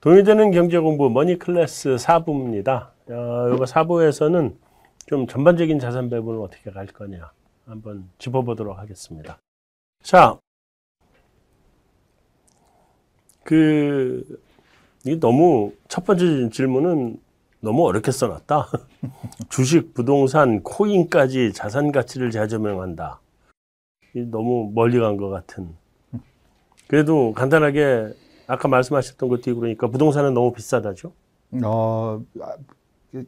동의되는 경제 공부 머니 클래스 4부입니다. 어, 이거 4부에서는 좀 전반적인 자산 배분을 어떻게 갈 거냐 한번 짚어보도록 하겠습니다. 자, 그, 이 너무, 첫 번째 질문은 너무 어렵게 써놨다. 주식, 부동산, 코인까지 자산 가치를 재조명한다. 이 너무 멀리 간 것 같은. 그래도 간단하게 아까 말씀하셨던 것도 그러니까 부동산은 너무 비싸다죠? 어, 아, 그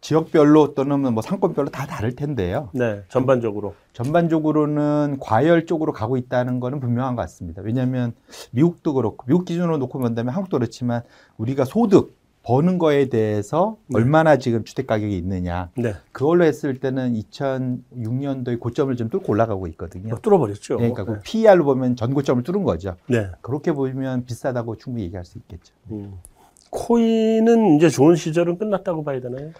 지역별로 또는 뭐 상권별로 다 다를 텐데요. 네, 전반적으로. 전반적으로는 과열 쪽으로 가고 있다는 거는 분명한 것 같습니다. 왜냐하면 미국도 그렇고 미국 기준으로 놓고 본다면 한국도 그렇지만 우리가 소득 버는 거에 대해서 네. 얼마나 지금 주택 가격이 있느냐. 네. 그걸로 했을 때는 2006년도에 고점을 좀 뚫고 올라가고 있거든요. 어, 뚫어버렸죠. 네, 그러니까 그 네. PER로 보면 전 고점을 뚫은 거죠. 네. 그렇게 보면 비싸다고 충분히 얘기할 수 있겠죠. 음. 코인은 이제 좋은 시절은 끝났다고 봐야 되나요?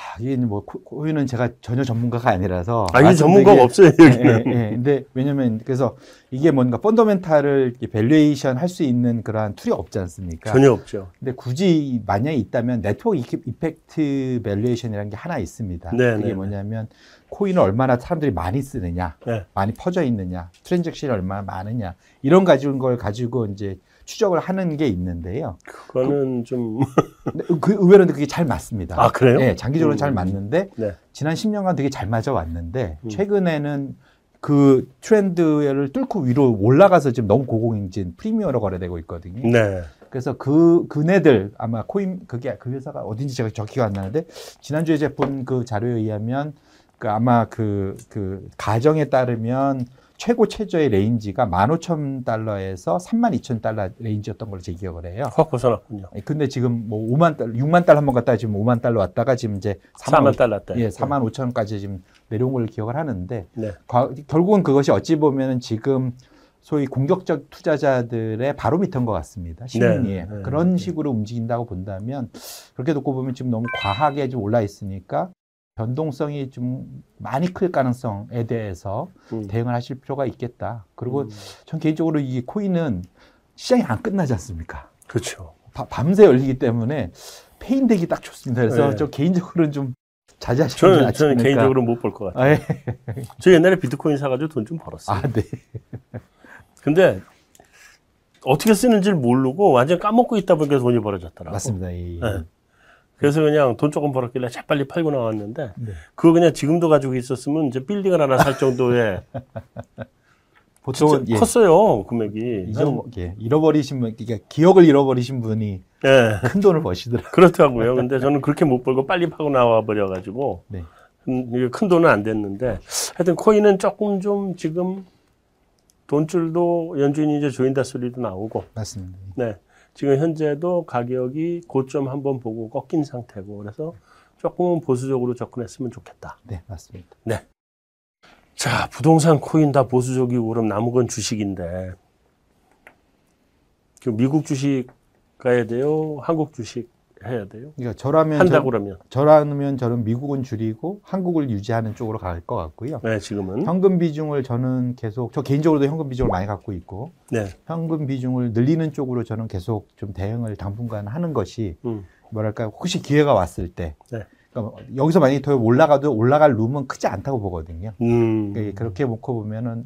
아, 이게 뭐 코인은 제가 전혀 전문가가 아니라서 아니 전문가가 없어요 여기는. 예, 예, 예. 근데 왜냐면 그래서 이게 뭔가 fundamental을 valuation 할 수 있는 그러한 tool이 없지 않습니까? 전혀 없죠. 근데 굳이 만약에 있다면 network effect valuation이라는 게 하나 있습니다. 네, 그게 네, 네. 뭐냐면 코인을 얼마나 사람들이 많이 쓰느냐, 네. 많이 퍼져 있느냐, transaction이 얼마나 많으냐 이런 가지고 걸 가지고 이제 추적을 하는 게 있는데요. 그거는 그, 좀. 그 의외로 그게 잘 맞습니다. 아, 그래요? 네, 장기적으로 음. 잘 맞는데, 네. 지난 10년간 되게 잘 맞아 왔는데, 음. 최근에는 그 트렌드를 뚫고 위로 올라가서 지금 너무 고공행진 프리미어로 거래되고 있거든요. 네. 그래서 그, 그네들 아마 코인, 그게 그 회사가 어딘지 제가 적기가 안 나는데, 지난주에 제가 본 그 자료에 의하면, 그 아마 그, 그 가정에 따르면 최고 최저의 range가 15,000달러에서 32,000달러 range였던 걸로 제 기억을 해요. 확 벗어났군요. 예, 근데 지금 뭐 5만 달러, 6만 달러 한 번 갔다가 지금 5만 달러 왔다가 지금 이제 4만, 4만 달러 예, 4만 5천까지 지금 내려온 걸로 기억을 하는데 네. 과, 결국은 그것이 어찌 보면은 지금 소위 공격적 투자자들의 바로미터인 것 같습니다. 시민이 네. 네. 그런 식으로 움직인다고 본다면 그렇게 놓고 보면 지금 너무 과하게 좀 올라 있으니까 변동성이 좀 많이 클 가능성에 대해서 음. 대응을 하실 필요가 있겠다. 그리고 음. 전 개인적으로 이 코인은 시장이 안 끝나지 않습니까? 그렇죠. 바, 밤새 열리기 때문에 페인되기 딱 좋습니다. 그래서 네. 저 개인적으로는 좀 자제하시는 저는, 저는 개인적으로 못 볼 것 같아요. 아, 예. 저 옛날에 비트코인 사가지고 돈 좀 벌었어요. 아, 네. 근데 어떻게 쓰는지를 모르고 완전 까먹고 있다 보니까 돈이 벌어졌더라고요. 맞습니다. 예. 네. 그래서 그냥 돈 조금 벌었길래 재빨리 팔고 나왔는데 네. 그거 그냥 지금도 가지고 있었으면 이제 빌딩을 하나 살 정도의 보통은 예. 컸어요 금액이. 잊어, 예. 잃어버리신 분, 그러니까 기억을 잃어버리신 분이 예. 큰 돈을 버시더라고요. 그렇더라고요. 근데 저는 그렇게 못 벌고 빨리 파고 나와 버려 가지고 네. 음, 큰 돈은 안 됐는데 하여튼 코인은 조금 좀 지금 돈줄도 연준이 이제 조인다 소리도 나오고. 맞습니다. 네. 지금 현재도 가격이 고점 한번 보고 꺾인 상태고 그래서 조금은 보수적으로 접근했으면 좋겠다. 네, 맞습니다. 네. 자, 부동산 코인 다 보수적이고 그럼 남은 건 주식인데 그 미국 주식 가야 돼요? 한국 주식 해야 돼요? 그러니까 저라면 한다 그러면 저라면 저는 미국은 줄이고 한국을 유지하는 쪽으로 갈 것 같고요. 네, 지금은 현금 비중을 저는 계속 저 개인적으로도 현금 비중을 많이 갖고 있고 네. 현금 비중을 늘리는 쪽으로 저는 계속 좀 대응을 당분간 하는 것이 음. 뭐랄까 혹시 기회가 왔을 때 네. 그러니까 여기서 만약에 더 올라가도 올라갈 룸은 크지 않다고 보거든요. 음. 그러니까 그렇게 놓고 보면은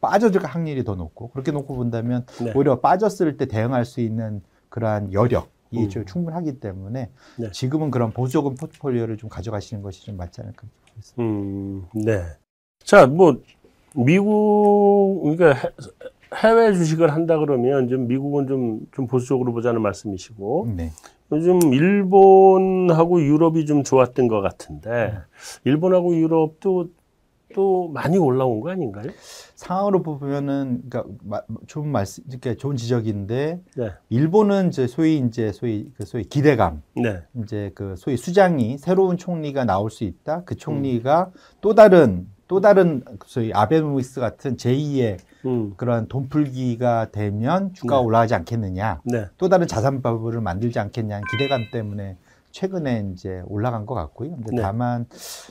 빠져들 확률이 더 높고 그렇게 놓고 본다면 네. 오히려 빠졌을 때 대응할 수 있는 그러한 여력 이 음. 충분하기 때문에 네. 지금은 그런 보조금 포트폴리오를 좀 가져가시는 것이 좀 맞지 않을까 싶습니다. 음, 네. 자, 뭐 미국 그러니까 해외 주식을 한다 그러면 좀 미국은 좀, 좀 보수적으로 보자는 말씀이시고 네. 요즘 일본하고 유럽이 좀 좋았던 것 같은데 네. 일본하고 유럽도 또 많이 올라온 거 아닌가요? 상황으로 보면은 그러니까 좋은 말씀, 그러니까 좋은 지적인데 네. 일본은 이제 소위 이제 소위 그 소위 기대감, 네. 이제 그 소위 수장이 새로운 총리가 나올 수 있다. 그 총리가 음. 또 다른 또 다른 소위 아베노믹스 같은 제2의 음. 그런 돈풀기가 되면 주가가 네. 올라가지 않겠느냐. 네. 또 다른 자산 버블을 만들지 않겠냐는 기대감 때문에 최근에 이제 올라간 것 같고요. 근데 네. 다만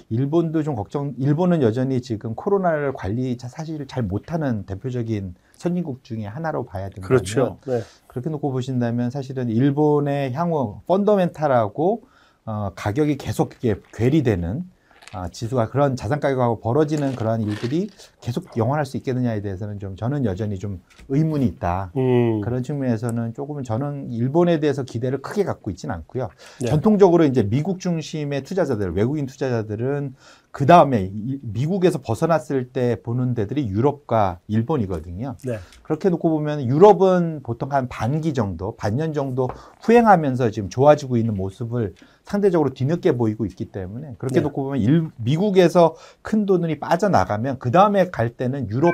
일본도 좀 걱정. 일본은 여전히 지금 코로나를 관리 사실 잘 못하는 대표적인 선진국 중에 하나로 봐야 된다면 그렇죠. 네. 그렇게 놓고 보신다면 사실은 일본의 향후 펀더멘탈하고 어, 가격이 계속 이게 괴리되는 아, 지수가 그런 자산 가격하고 벌어지는 그런 일들이 계속 영원할 수 있겠느냐에 대해서는 좀 저는 여전히 좀 의문이 있다. 음. 그런 측면에서는 조금은 저는 일본에 대해서 기대를 크게 갖고 있지는 않고요. 네. 전통적으로 이제 미국 중심의 투자자들, 외국인 투자자들은 그 다음에 미국에서 벗어났을 때 보는 데들이 유럽과 일본이거든요. 네. 그렇게 놓고 보면 유럽은 보통 한 반기 정도, 반년 정도 후행하면서 지금 좋아지고 있는 모습을 상대적으로 뒤늦게 보이고 있기 때문에 그렇게 네. 놓고 보면 일, 미국에서 큰 돈이 빠져나가면 그 다음에 갈 때는 유럽이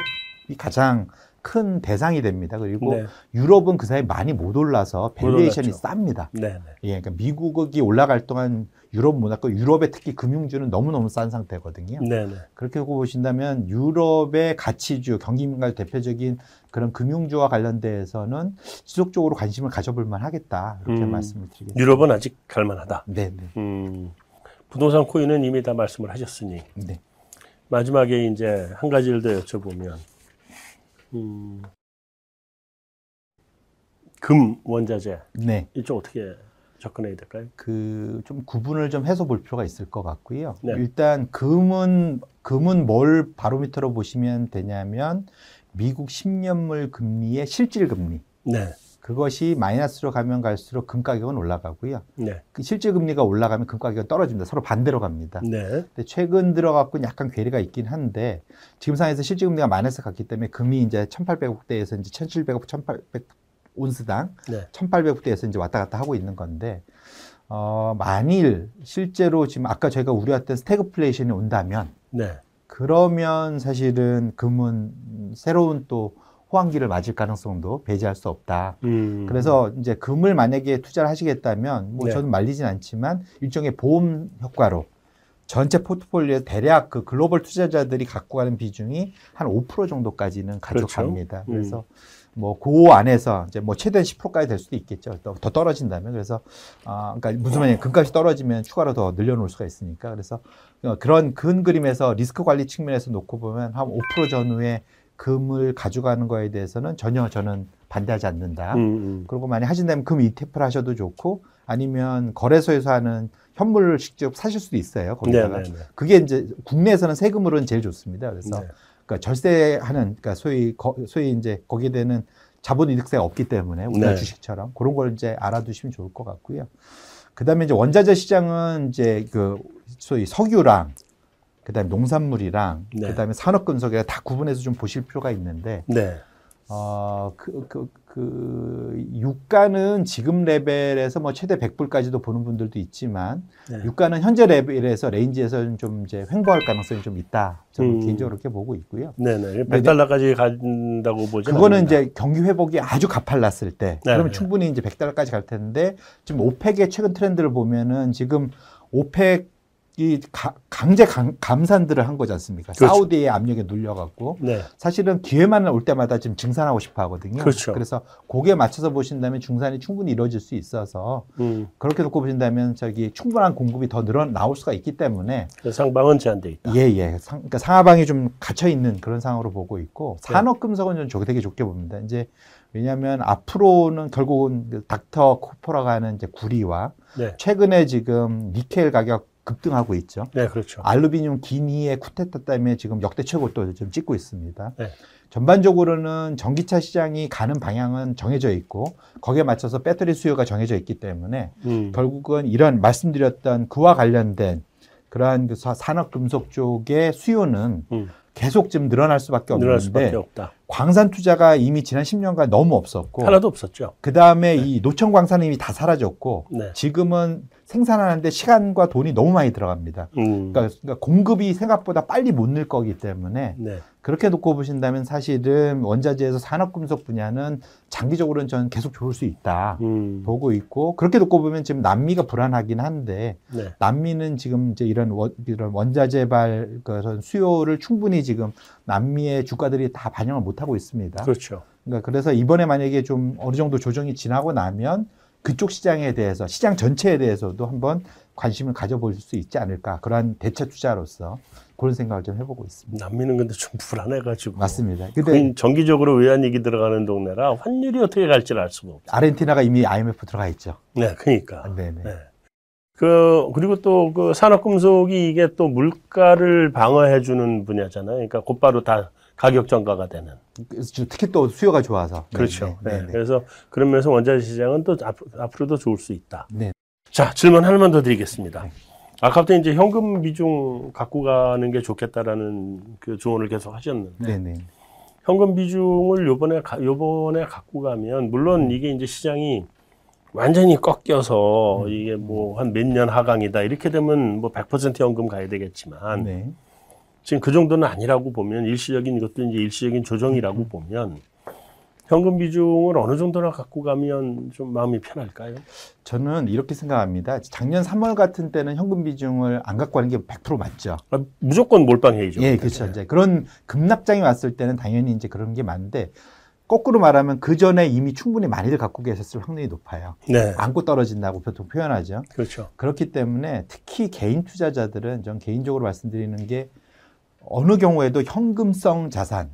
가장 큰 대상이 됩니다. 그리고 네. 유럽은 그 사이 많이 못 올라서 valuation이 쌉니다. 네, 네. 예, 그러니까 미국이 올라갈 동안 유럽 문화고 유럽의 특히 금융주는 너무너무 싼 상태거든요. 네네. 네. 그렇게 보고 보신다면 유럽의 가치주, 경기민감 대표적인 그런 금융주와 관련돼서는 지속적으로 관심을 가져볼 만하겠다 이렇게 음, 말씀을 드리겠습니다. 유럽은 아직 갈만하다. 네. 네. 음, 부동산 코인은 이미 다 말씀을 하셨으니 네. 마지막에 이제 한 가지를 더 여쭤보면 음, 금 원자재 네. 이쪽 어떻게 접근해야 될까요? 그 좀 구분을 좀 해서 볼 필요가 있을 것 같고요. 네. 일단 금은 금은 뭘 바로미터로 보시면 되냐면 미국 10년물 금리의 실질 금리. 네. 그것이 마이너스로 가면 갈수록 금 가격은 올라가고요. 네. 그 실질 금리가 올라가면 금 가격은 떨어집니다. 서로 반대로 갑니다. 네. 근데 최근 들어갖고 약간 괴리가 있긴 한데 지금 상황에서 실질 금리가 마이너스 갔기 때문에 금이 이제 1,800억대에서 이제 1,700억, 1,800 온스당 네. 1,800억대에서 이제 왔다 갔다 하고 있는 건데 어, 만일 실제로 지금 아까 저희가 우려했던 스태그플레이션이 온다면 네. 그러면 사실은 금은 새로운 또 호황기를 맞을 가능성도 배제할 수 없다. 음. 그래서 이제 금을 만약에 투자를 하시겠다면 뭐 네. 저는 말리진 않지만 일종의 보험 효과로 전체 포트폴리오 대략 그 글로벌 투자자들이 갖고 가는 비중이 한 5% 정도까지는 가져갑니다. 그렇죠. 그래서 음. 뭐그 안에서 이제 뭐 최대한 10%까지 될 수도 있겠죠. 더, 더 떨어진다면 그래서 아 그러니까 무슨 말이냐 금값이 떨어지면 추가로 더 늘려놓을 수가 있으니까 그래서 그런 근 그림에서 리스크 관리 측면에서 놓고 보면 한 5% 전후에 금을 가져가는 거에 대해서는 전혀 저는 반대하지 않는다. 음, 음. 그리고 만약 하신다면 금 ETF를 하셔도 좋고 아니면 거래소에서 하는 현물을 직접 사실 수도 있어요. 거기다가 네네네. 네, 네. 그게 이제 국내에서는 세금으로는 제일 좋습니다. 그래서 네. 그러니까 절세하는 그러니까 소위 거, 소위 이제 거기에 대는 자본 이득세가 없기 때문에 우리나라 네. 주식처럼 그런 걸 이제 알아두시면 좋을 것 같고요. 그다음에 이제 원자재 시장은 이제 그 소위 석유랑 그다음에 농산물이랑 네. 그다음에 산업금속에 다 구분해서 좀 보실 필요가 있는데 네. 어그 그, 그 유가는 지금 레벨에서 뭐 최대 100불까지도 보는 분들도 있지만 네. 유가는 현재 레벨에서 range에서는 좀 이제 횡보할 가능성이 좀 있다. 저는 음. 개인적으로 그렇게 보고 있고요. 네네. 100달러까지 간다고 보죠. 그거는 않습니다. 이제 경기 회복이 아주 가팔랐을 때 네. 그러면 충분히 이제 100달러까지 갈 텐데 지금 오펙의 최근 트렌드를 보면은 지금 오펙 이 가, 강제 강, 감산들을 한 거지 않습니까? 그렇죠. 사우디의 압력에 눌려갖고 네. 사실은 기회만 올 때마다 지금 증산하고 싶어 하거든요. 그렇죠. 그래서 거기에 맞춰서 보신다면 중산이 충분히 이루어질 수 있어서 음. 그렇게 놓고 보신다면 저기 충분한 공급이 더 늘어 나올 수가 있기 때문에 상방은 제한돼 있다. 예예. 예. 상, 그러니까 상하방이 좀 갇혀 있는 그런 상황으로 보고 있고 네. 산업금속은 좀 되게 좋게 봅니다. 이제 왜냐하면 앞으로는 결국은 그 닥터 코퍼라고 하는 이제 구리와 네. 최근에 지금 니켈 가격 급등하고 있죠. 네, 그렇죠. 알루미늄 기니의 쿠데타 때문에 지금 역대 최고도 좀 찍고 있습니다. 네. 전반적으로는 전기차 시장이 가는 방향은 정해져 있고 거기에 맞춰서 배터리 수요가 정해져 있기 때문에 음. 결국은 이런 말씀드렸던 그와 관련된 그러한 그 산업 금속 쪽의 수요는 음. 계속 좀 늘어날 수밖에 없는데 수밖에 광산 투자가 이미 지난 10년간 너무 없었고 하나도 없었죠. 그 다음에 네. 이 노천 광산은 이미 다 사라졌고 네. 지금은 생산하는데 시간과 돈이 너무 많이 들어갑니다. 음. 그러니까, 그러니까, 공급이 생각보다 빨리 못 늘 거기 때문에 네. 그렇게 놓고 보신다면 사실은 원자재에서 산업금속 분야는 장기적으로는 저는 계속 좋을 수 있다 음. 보고 있고 그렇게 놓고 보면 지금 남미가 불안하긴 한데 네. 남미는 지금 이제 이런 원, 이런 원자재발 그런 수요를 충분히 지금 남미의 주가들이 다 반영을 못 하고 있습니다. 그렇죠. 그러니까 그래서 이번에 만약에 좀 어느 정도 조정이 지나고 나면 그쪽 시장에 대해서 시장 전체에 대해서도 한번 관심을 가져볼 수 있지 않을까 그러한 대체 투자로서 그런 생각을 좀 해보고 있습니다. 남미는 근데 좀 불안해가지고 맞습니다. 근데 정기적으로 외환위기 들어가는 동네라 환율이 어떻게 갈지를 알 수가 없어요. 아르헨티나가 이미 IMF 들어가 있죠. 네, 그러니까. 네네. 네. 그 그리고 또 그 산업금속이 이게 또 물가를 방어해주는 분야잖아요. 그러니까 곧바로 다 가격 전가가 되는. 특히 또 수요가 좋아서. 그렇죠. 네, 네, 네. 그래서 그런 면에서 원자재 시장은 또 앞으로도 좋을 수 있다. 네. 자 질문 하나만 더 드리겠습니다. 네. 아까부터 이제 현금 비중 갖고 가는 게 좋겠다라는 그 조언을 계속 하셨는데. 네네. 현금 비중을 요번에 요번에 갖고 가면 물론 이게 이제 시장이 완전히 꺾여서 음. 이게 뭐 한 몇 년 하강이다 이렇게 되면 뭐 100% 현금 가야 되겠지만 네. 지금 그 정도는 아니라고 보면 일시적인 이것도 이제 일시적인 조정이라고 음. 보면 현금 비중을 어느 정도나 갖고 가면 좀 마음이 편할까요? 저는 이렇게 생각합니다. 작년 3월 같은 때는 현금 비중을 안 갖고 가는 게 100% 맞죠. 아, 무조건 몰빵해야죠. 예, 그렇죠. 네. 이제 그런 급락장이 왔을 때는 당연히 이제 그런 게 많은데 거꾸로 말하면 그 전에 이미 충분히 많이들 갖고 계셨을 확률이 높아요. 네. 안고 떨어진다고 보통 표현하죠. 그렇죠. 그렇기 때문에 특히 개인 투자자들은 전 개인적으로 말씀드리는 게 어느 경우에도 현금성 자산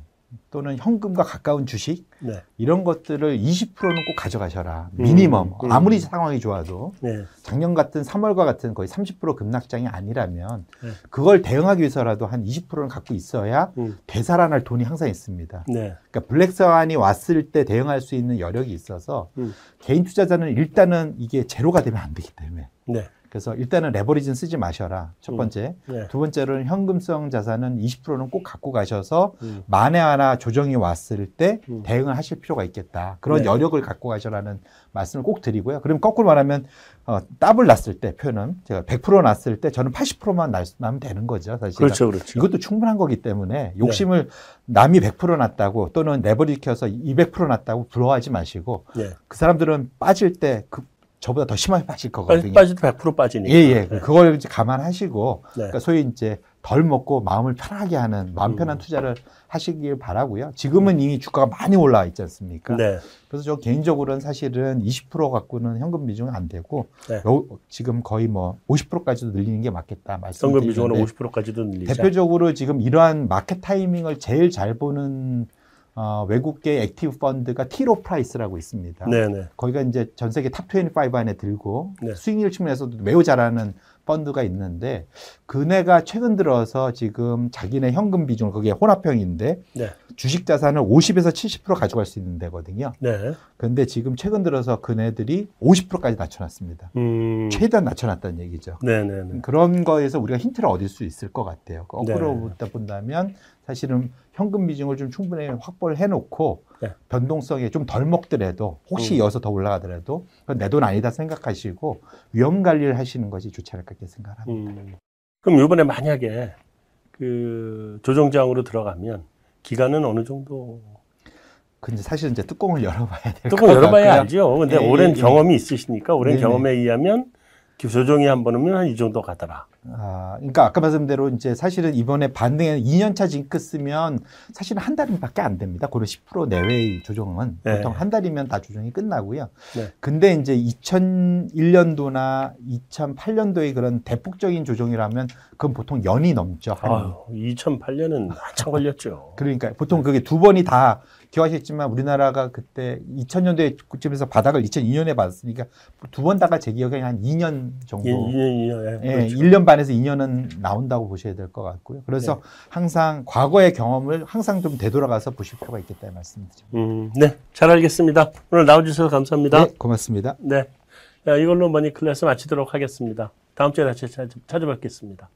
또는 현금과 가까운 주식 네. 이런 것들을 20%는 꼭 가져가셔라. 음, 미니멈. 음. 아무리 상황이 좋아도 네. 작년 같은 3월과 같은 거의 30% 급락장이 아니라면 네. 그걸 대응하기 위해서라도 한 20%는 갖고 있어야 음. 되살아날 돈이 항상 있습니다. 네. 그러니까 블랙스완이 왔을 때 대응할 수 있는 여력이 있어서 음. 개인 투자자는 일단은 이게 제로가 되면 안 되기 때문에 네. 그래서 일단은 레버리지는 쓰지 마셔라. 첫 음. 번째. 음. 네. 두 번째로는 현금성 자산은 20%는 꼭 갖고 가셔서 음. 만에 하나 조정이 왔을 때 음. 대응을 하실 필요가 있겠다. 그런 네. 여력을 갖고 가셔라는 말씀을 꼭 드리고요. 그럼 거꾸로 말하면 어, 더블 났을 때 표현은 제가 100% 났을 때 저는 80%만 날, 나면 되는 거죠. 사실 그렇죠, 그렇죠. 이것도 충분한 거기 때문에 욕심을 네. 남이 100% 났다고 또는 레버리지 켜서 200% 났다고 부러워하지 마시고 네. 그 사람들은 빠질 때 그 저보다 더 심하게 빠질 거거든요. 빠지도 100% 빠지니까. 예, 예. 네. 그걸 이제 감안하시고, 네. 그러니까 소위 이제 덜 먹고 마음을 편하게 하는, 마음 편한 음. 투자를 하시길 바라고요. 지금은 이미 주가가 많이 올라와 있지 않습니까? 네. 그래서 저 개인적으로는 사실은 20% 갖고는 현금 비중은 안 되고, 네. 요, 지금 거의 뭐 50%까지도 늘리는 게 맞겠다 말씀드리는데. 현금 비중은 50%까지도 늘리자. 대표적으로 지금 이러한 market timing을 제일 잘 보는 어, 외국계 active 펀드가 티로 프라이스라고 있습니다. 네네. 거기가 이제 전 세계 top25 안에 들고 네. 수익률 측면에서도 매우 잘하는 펀드가 있는데 그네가 최근 들어서 지금 자기네 현금 비중을 그게 혼합형인데 네. 주식 자산을 50에서 70% 가져갈 수 있는 데거든요. 네. 그런데 지금 최근 들어서 그네들이 50%까지 낮춰놨습니다. 음... 최대한 낮춰놨다는 얘기죠. 네네네. 그런 거에서 우리가 힌트를 얻을 수 있을 것 같아요. 거꾸로 네. 본다면 사실은 현금 비중을 좀 충분히 확보를 해놓고 네. 변동성이 좀덜 먹더라도 혹시 음. 이어서 더 올라가더라도 내 돈 아니다 생각하시고 위험 관리를 하시는 것이 좋지 않을까 이렇게 생각합니다. 음. 그럼 이번에 만약에 그 조정장으로 들어가면 기간은 어느 정도? 근데 사실은 이제 뚜껑을 열어봐야 될 뚜껑 열어봐야 알죠. 근데 예, 오랜 예, 예. 경험이 있으시니까 오랜 네, 네. 경험에 의하면 조정이 한번 오면 한이 정도 가더라. 아, 그러니까 아까 말씀 대로 이제 사실은 이번에 반등에 2년차 징크스면 사실은 한 달밖에 안 됩니다. 고로 10% 내외의 조정은 네. 보통 한 달이면 다 조정이 끝나고요. 네. 근데 이제 2001년도나 2008년도의 그런 대폭적인 조정이라면 그건 보통 연이 넘죠. 아, 2008년은 한참 걸렸죠. 그러니까 보통 그게 두 번이 다 기억하셨지만 우리나라가 그때 2000년도에 그쯤에서 바닥을 2002년에 받았으니까 두 번 다가 제 기억에 한 2년 정도. 2년, 2년. 예, 그렇죠. 1년 반 에서 2년은 나온다고 보셔야 될 것 같고요. 그래서 네. 항상 과거의 경험을 항상 좀 되돌아가서 보실 필요가 있겠다는 말씀이죠. 음, 네. 잘 알겠습니다. 오늘 나와주셔서 감사합니다. 네, 고맙습니다. 네. 이걸로 머니 클래스 마치도록 하겠습니다. 다음 주에 다시 찾아뵙겠습니다.